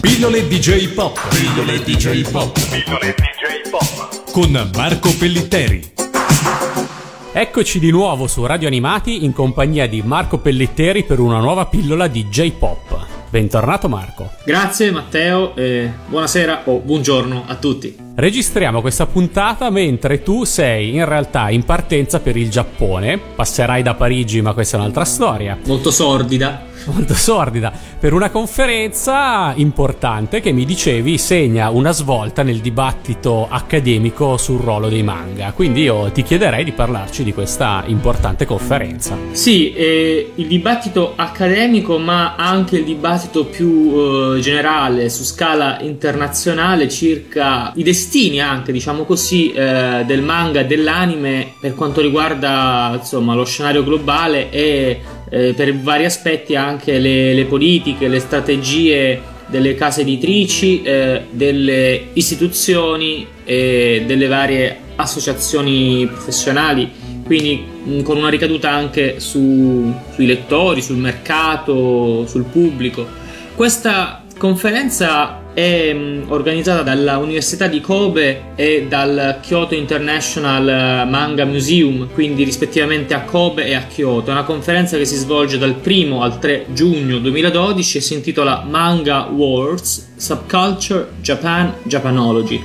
Pillole DJ Pop. Pillole DJ Pop. Pillole DJ Pop. Con Marco Pellitteri. Eccoci di nuovo su Radio Animati in compagnia di Marco Pellitteri per una nuova pillola di J-Pop. Bentornato Marco. Grazie Matteo e buonasera o buongiorno a tutti. Registriamo questa puntata mentre tu sei in realtà in partenza per il Giappone. Passerai da Parigi, ma questa è un'altra storia. Molto sordida molto sordida, per una conferenza importante che mi dicevi segna una svolta nel dibattito accademico sul ruolo dei manga. Quindi io ti chiederei di parlarci di questa importante conferenza. Sì, eh, il dibattito accademico, ma anche il dibattito più eh, generale su scala internazionale circa i destini anche, diciamo così, eh, del manga dell'anime per quanto riguarda insomma lo scenario globale e eh, per vari aspetti anche le, le, politiche, le strategie delle case editrici, eh, delle istituzioni e delle varie associazioni professionali, quindi mh, con una ricaduta anche su, sui lettori, sul mercato, sul pubblico. Questa conferenza è mm, organizzata dalla Università di Kobe e dal Kyoto International Manga Museum, quindi rispettivamente a Kobe e a Kyoto. È una conferenza che si svolge dal 1 al 3 giugno 2012 e si intitola Manga Wars Subculture Japan Japanology.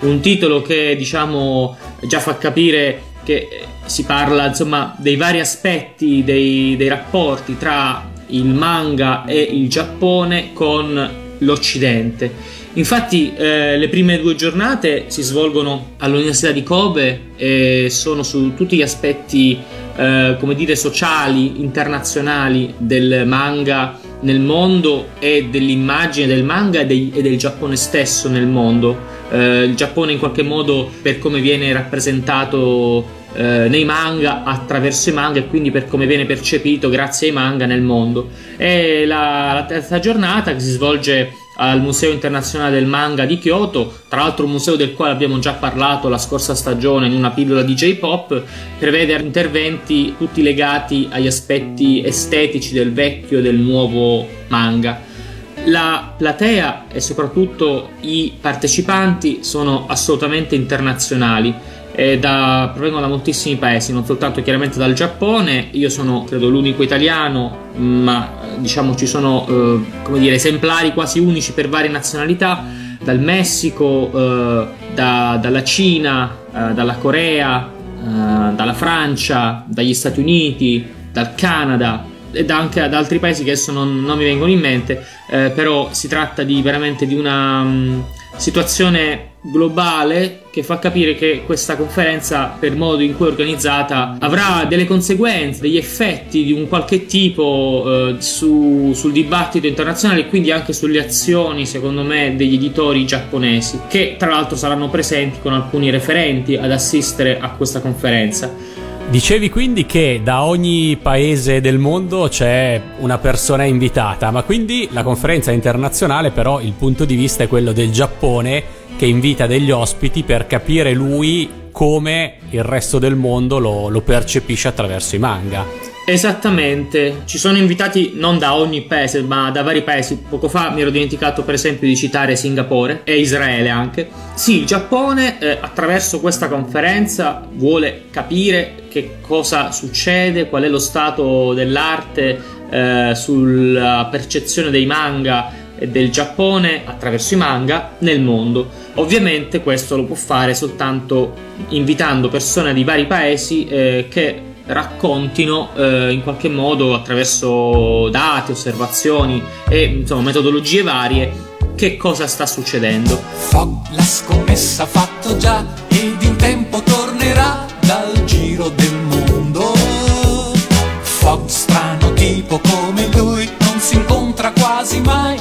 Un titolo che diciamo già fa capire che si parla insomma dei vari aspetti dei, dei rapporti tra il manga e il Giappone con l'Occidente. Infatti eh, le prime due giornate si svolgono all'Università di Kobe e sono su tutti gli aspetti eh, come dire sociali, internazionali del manga nel mondo e dell'immagine del manga e, dei, e del Giappone stesso nel mondo. Eh, il Giappone in qualche modo per come viene rappresentato eh, nei manga attraverso i manga e quindi per come viene percepito grazie ai manga nel mondo. È la, la terza giornata che si svolge al Museo Internazionale del Manga di Kyoto, tra l'altro un museo del quale abbiamo già parlato la scorsa stagione in una pillola di J-Pop, prevede interventi tutti legati agli aspetti estetici del vecchio e del nuovo manga. La platea e soprattutto i partecipanti sono assolutamente internazionali da, provengono da moltissimi paesi, non soltanto chiaramente dal Giappone. Io sono credo l'unico italiano, ma diciamo ci sono eh, come dire, esemplari quasi unici per varie nazionalità, dal Messico, eh, da, dalla Cina, eh, dalla Corea, eh, dalla Francia, dagli Stati Uniti, dal Canada ed anche ad altri paesi che adesso non, non mi vengono in mente, eh, però si tratta di veramente di una um, situazione globale che fa capire che questa conferenza, per modo in cui è organizzata, avrà delle conseguenze, degli effetti di un qualche tipo eh, su, sul dibattito internazionale e quindi anche sulle azioni, secondo me, degli editori giapponesi, che tra l'altro saranno presenti con alcuni referenti ad assistere a questa conferenza. Dicevi quindi che da ogni paese del mondo c'è una persona invitata, ma quindi la conferenza internazionale, però il punto di vista è quello del Giappone che invita degli ospiti per capire lui come il resto del mondo lo, lo percepisce attraverso i manga. Esattamente, ci sono invitati non da ogni paese, ma da vari paesi. Poco fa mi ero dimenticato, per esempio, di citare Singapore e Israele anche. Sì, il Giappone, eh, attraverso questa conferenza, vuole capire che cosa succede, qual è lo stato dell'arte eh, sulla percezione dei manga e del Giappone attraverso i manga nel mondo. Ovviamente questo lo può fare soltanto invitando persone di vari paesi eh, che raccontino eh, in qualche modo attraverso dati, osservazioni e insomma metodologie varie che cosa sta succedendo. Fog la scommessa fatto già ed in tempo tornerà dal giro del mondo. Fog strano tipo come lui non si incontra quasi mai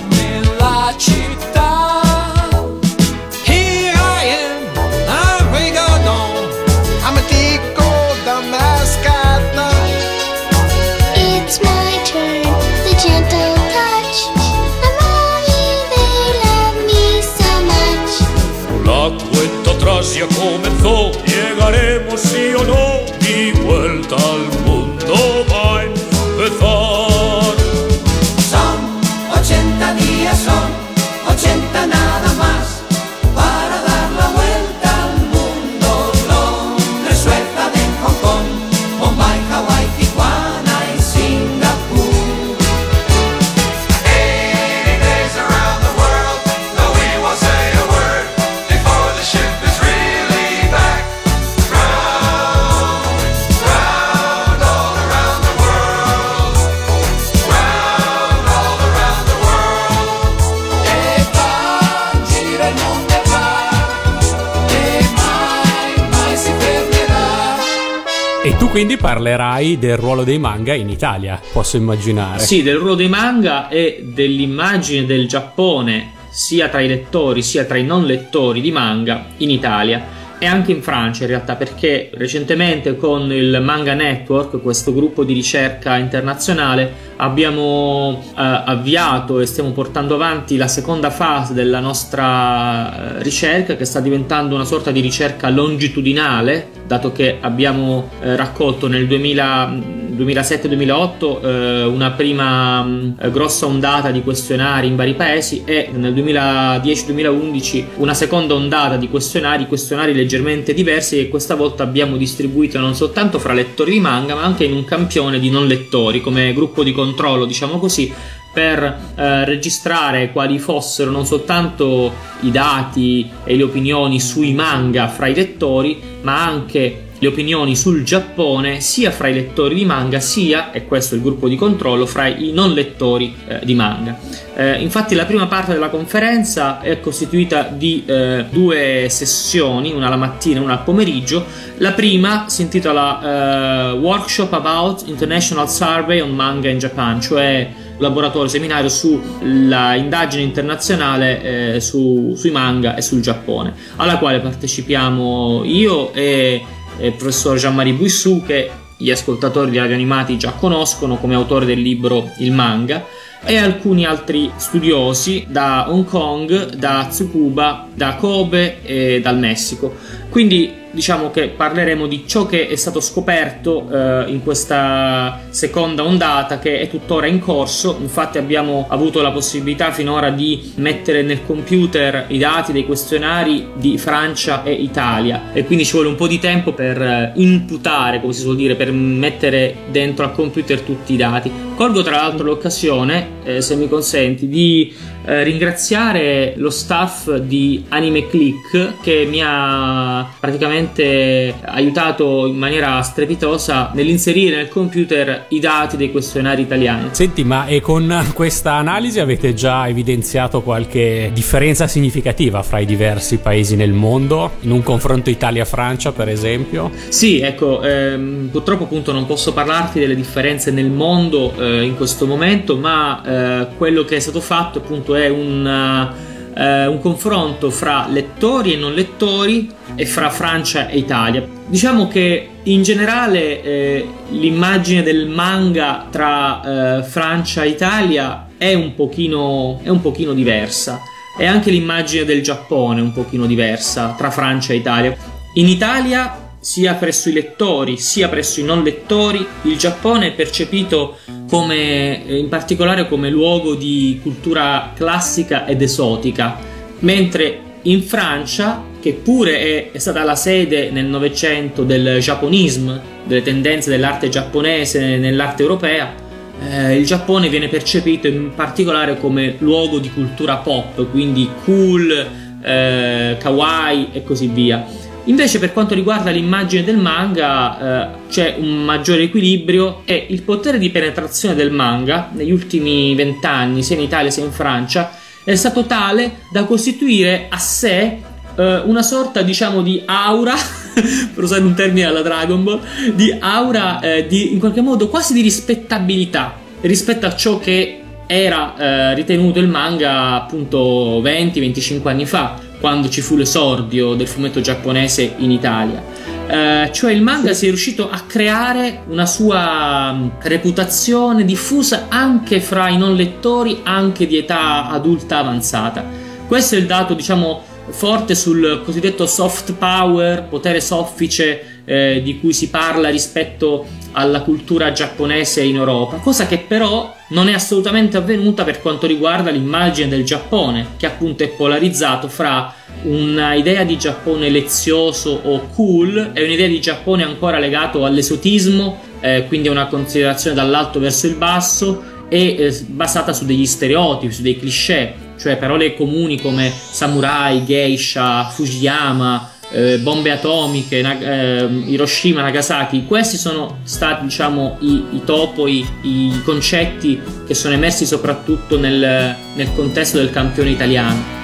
Llegaremos sí o no Mi quindi parlerai del ruolo dei manga in Italia, posso immaginare. Sì, del ruolo dei manga e dell'immagine del Giappone sia tra i lettori sia tra i non lettori di manga in Italia e anche in Francia in realtà perché recentemente con il Manga Network, questo gruppo di ricerca internazionale, abbiamo eh, avviato e stiamo portando avanti la seconda fase della nostra eh, ricerca che sta diventando una sorta di ricerca longitudinale, dato che abbiamo eh, raccolto nel 2007-2008 eh, una prima mh, mm, grossa ondata di questionari in vari paesi e nel 2010-2011 una seconda ondata di questionari, questionari leggermente diversi che questa volta abbiamo distribuito non soltanto fra lettori di manga ma anche in un campione di non lettori come gruppo di controllo diciamo così per eh, registrare quali fossero non soltanto i dati e le opinioni sui manga fra i lettori ma anche le opinioni sul Giappone sia fra i lettori di manga sia, e questo è il gruppo di controllo, fra i non lettori eh, di manga. Eh, infatti la prima parte della conferenza è costituita di eh, due sessioni, una la mattina e una al pomeriggio. La prima si intitola eh, Workshop about International Survey on Manga in Japan, cioè laboratorio seminario sulla indagine internazionale eh, su, sui manga e sul Giappone, alla quale partecipiamo io e il professor Jean-Marie Buissou che gli ascoltatori di Radio Animati già conoscono come autore del libro Il manga e alcuni altri studiosi da Hong Kong, da Tsukuba, da Kobe e dal Messico. Quindi diciamo che parleremo di ciò che è stato scoperto eh, in questa seconda ondata che è tuttora in corso. Infatti abbiamo avuto la possibilità finora di mettere nel computer i dati dei questionari di Francia e Italia e quindi ci vuole un po' di tempo per eh, imputare, come si suol dire, per mettere dentro al computer tutti i dati. Colgo tra l'altro l'occasione, eh, se mi consenti, di eh, ringraziare lo staff di Anime Click che mi ha praticamente aiutato in maniera strepitosa nell'inserire nel computer i dati dei questionari italiani. Senti, ma e con questa analisi avete già evidenziato qualche differenza significativa fra i diversi paesi nel mondo, in un confronto Italia-Francia per esempio? Sì, ecco, ehm, purtroppo appunto non posso parlarti delle differenze nel mondo eh, in questo momento, ma eh, quello che è stato fatto appunto è un, uh, un confronto fra lettori e non lettori e fra Francia e Italia. Diciamo che in generale eh, l'immagine del manga tra eh, Francia e Italia è un, pochino, è un pochino diversa e anche l'immagine del Giappone è un pochino diversa tra Francia e Italia. In Italia sia presso i lettori sia presso i non lettori, il Giappone è percepito come, eh, in particolare come luogo di cultura classica ed esotica, mentre in Francia, che pure è, è stata la sede nel Novecento del giapponismo, delle tendenze dell'arte giapponese nell'arte europea, eh, il Giappone viene percepito in particolare come luogo di cultura pop, quindi cool, eh, kawaii e così via. Invece per quanto riguarda l'immagine del manga eh, c'è un maggiore equilibrio e il potere di penetrazione del manga negli ultimi vent'anni, sia in Italia sia in Francia, è stato tale da costituire a sé eh, una sorta diciamo di aura, per usare un termine alla Dragon Ball, di aura eh, di, in qualche modo quasi di rispettabilità rispetto a ciò che era eh, ritenuto il manga appunto 20-25 anni fa quando ci fu l'esordio del fumetto giapponese in Italia. Eh, cioè il manga si è riuscito a creare una sua mm, reputazione diffusa anche fra i non lettori, anche di età adulta avanzata. Questo è il dato, diciamo, forte sul cosiddetto soft power, potere soffice eh, di cui si parla rispetto alla cultura giapponese in Europa, cosa che però non è assolutamente avvenuta per quanto riguarda l'immagine del Giappone, che appunto è polarizzato fra un'idea di Giappone lezioso o cool e un'idea di Giappone ancora legato all'esotismo, eh, quindi una considerazione dall'alto verso il basso e eh, basata su degli stereotipi, su dei cliché, cioè parole comuni come samurai, geisha, Fujiyama, eh, bombe atomiche, na- eh, Hiroshima, Nagasaki, questi sono stati diciamo i, i topo, i, i, concetti che sono emersi soprattutto nel, nel contesto del campione italiano.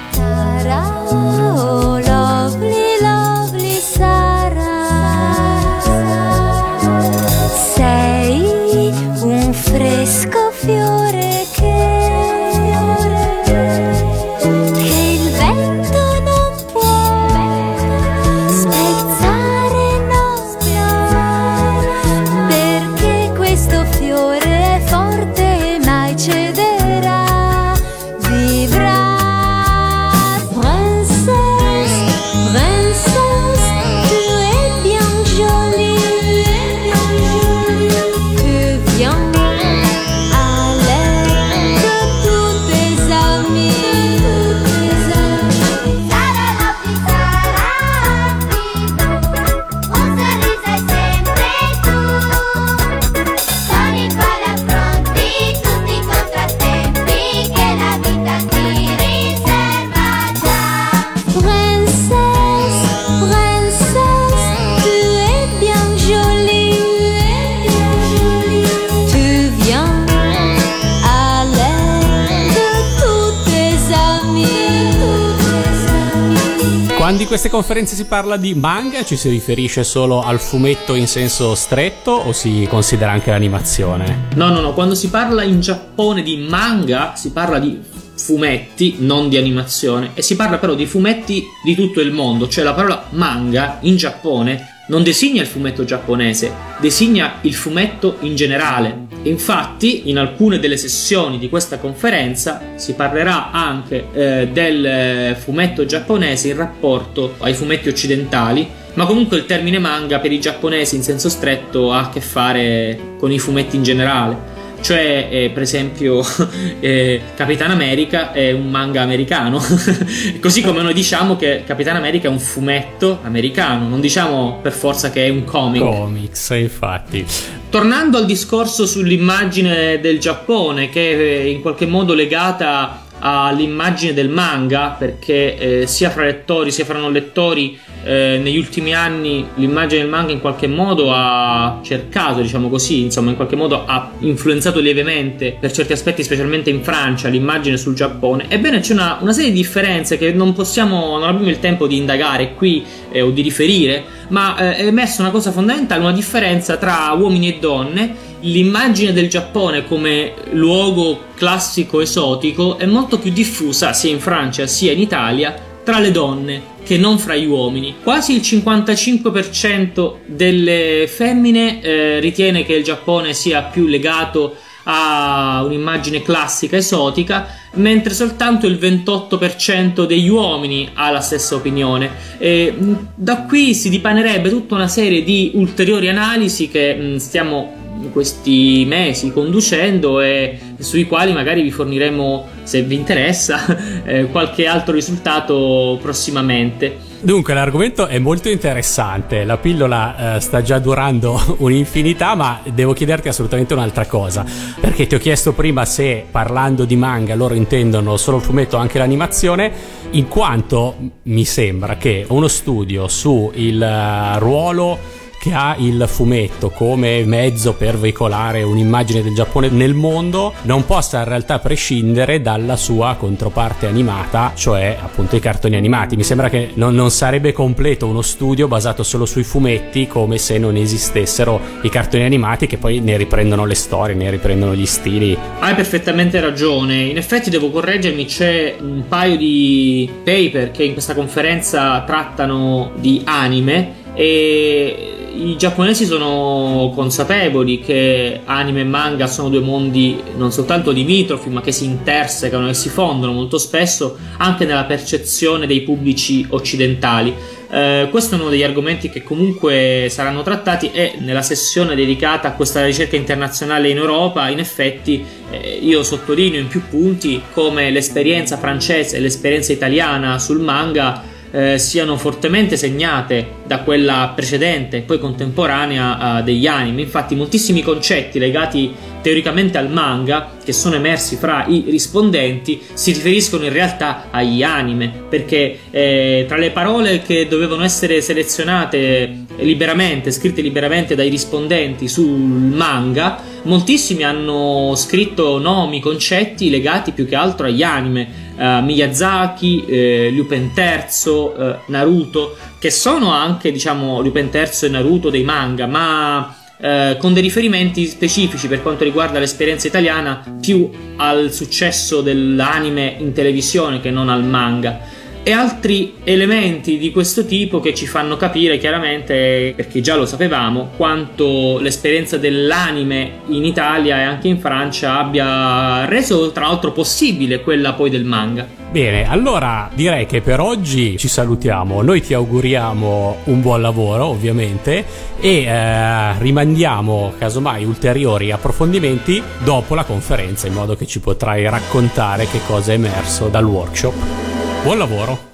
Queste conferenze si parla di manga, ci si riferisce solo al fumetto in senso stretto o si considera anche l'animazione? No, no, no, quando si parla in Giappone di manga, si parla di fumetti, non di animazione, e si parla però di fumetti di tutto il mondo, cioè la parola manga in Giappone non designa il fumetto giapponese, designa il fumetto in generale. Infatti, in alcune delle sessioni di questa conferenza si parlerà anche eh, del fumetto giapponese in rapporto ai fumetti occidentali, ma comunque il termine manga per i giapponesi in senso stretto ha a che fare con i fumetti in generale cioè eh, per esempio eh, Capitan America è un manga americano. Così come noi diciamo che Capitan America è un fumetto americano. Non diciamo per forza che è un comic. Comics infatti. Tornando al discorso sull'immagine del Giappone che è in qualche modo legata all'immagine del manga perché eh, sia fra lettori sia fra non lettori eh, negli ultimi anni l'immagine del manga in qualche modo ha cercato, diciamo così, insomma in qualche modo ha influenzato lievemente per certi aspetti, specialmente in Francia, l'immagine sul Giappone. Ebbene c'è una, una serie di differenze che non possiamo, non abbiamo il tempo di indagare qui eh, o di riferire, ma eh, è emersa una cosa fondamentale, una differenza tra uomini e donne l'immagine del Giappone come luogo classico esotico è molto più diffusa sia in Francia sia in Italia tra le donne che non fra gli uomini. Quasi il 55% delle femmine eh, ritiene che il Giappone sia più legato a un'immagine classica esotica, mentre soltanto il 28% degli uomini ha la stessa opinione. E da qui si dipanerebbe tutta una serie di ulteriori analisi che stiamo in questi mesi conducendo e sui quali magari vi forniremo, se vi interessa, eh, qualche altro risultato prossimamente. Dunque, l'argomento è molto interessante. La pillola eh, sta già durando un'infinità, ma devo chiederti assolutamente un'altra cosa. Perché ti ho chiesto prima se parlando di manga loro intendono solo il fumetto o anche l'animazione, in quanto mi sembra che uno studio sul uh, ruolo che ha il fumetto come mezzo per veicolare un'immagine del Giappone nel mondo non possa in realtà prescindere dalla sua controparte animata, cioè appunto i cartoni animati. Mi sembra che non, non sarebbe completo uno studio basato solo sui fumetti come se non esistessero i cartoni animati che poi ne riprendono le storie, ne riprendono gli stili. Hai perfettamente ragione, in effetti devo correggermi, c'è un paio di paper che in questa conferenza trattano di anime e i giapponesi sono consapevoli che anime e manga sono due mondi non soltanto limitrofi, ma che si intersecano e si fondono molto spesso anche nella percezione dei pubblici occidentali. Eh, questo è uno degli argomenti che comunque saranno trattati e nella sessione dedicata a questa ricerca internazionale in Europa, in effetti eh, io sottolineo in più punti come l'esperienza francese e l'esperienza italiana sul manga eh, siano fortemente segnate da quella precedente e poi contemporanea eh, degli anime. Infatti, moltissimi concetti legati teoricamente al manga, che sono emersi fra i rispondenti, si riferiscono in realtà agli anime, perché eh, tra le parole che dovevano essere selezionate liberamente, scritte liberamente dai rispondenti sul manga, moltissimi hanno scritto nomi, concetti legati più che altro agli anime uh, Miyazaki, eh, Lupin III, uh, Naruto, che sono anche, diciamo, Lupin III e Naruto dei manga, ma uh, con dei riferimenti specifici per quanto riguarda l'esperienza italiana più al successo dell'anime in televisione che non al manga e altri elementi di questo tipo che ci fanno capire chiaramente, perché già lo sapevamo, quanto l'esperienza dell'anime in Italia e anche in Francia abbia reso tra l'altro possibile quella poi del manga. Bene, allora direi che per oggi ci salutiamo, noi ti auguriamo un buon lavoro ovviamente e eh, rimandiamo casomai ulteriori approfondimenti dopo la conferenza in modo che ci potrai raccontare che cosa è emerso dal workshop. Buon lavoro.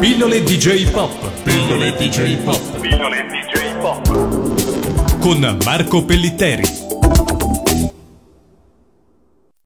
Pillole DJ Pop. Pillole DJ Pop. Pillole DJ Pop. Con Marco Pellitteri.